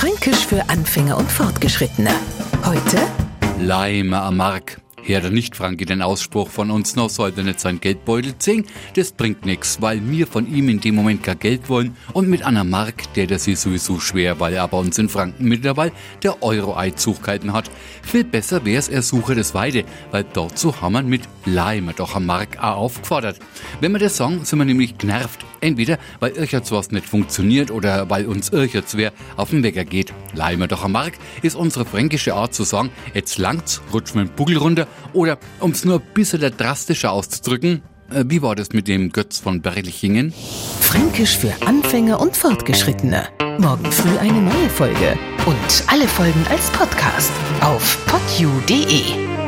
Fränkisch für Anfänger und Fortgeschrittene. Heute Leime am Mark. Der Nicht-Franke den Ausspruch von uns noch sollte nicht sein Geldbeutel ziehen. Das bringt nix, weil wir von ihm in dem Moment kein Geld wollen und mit einer Mark, der das ist sowieso schwer, weil er bei uns in Franken mittlerweile der Euro-Einzug gehalten hat. Viel besser wär's, er suche das Weide, weil dort haben wir mit Leime doch am Mark auch aufgefordert. Wenn wir das sagen, sind wir nämlich genervt. Entweder, weil was nicht funktioniert oder weil uns wer auf den Wecker geht. Leime doch am Mark ist unsere fränkische Art zu sagen, jetzt langt's, rutschen wir den Buckel runter oder, um es nur ein bisschen drastischer auszudrücken, äh, wie war das mit dem Götz von Berlichingen? Fränkisch für Anfänger und Fortgeschrittene. Morgen früh eine neue Folge. Und alle Folgen als Podcast auf podu.de.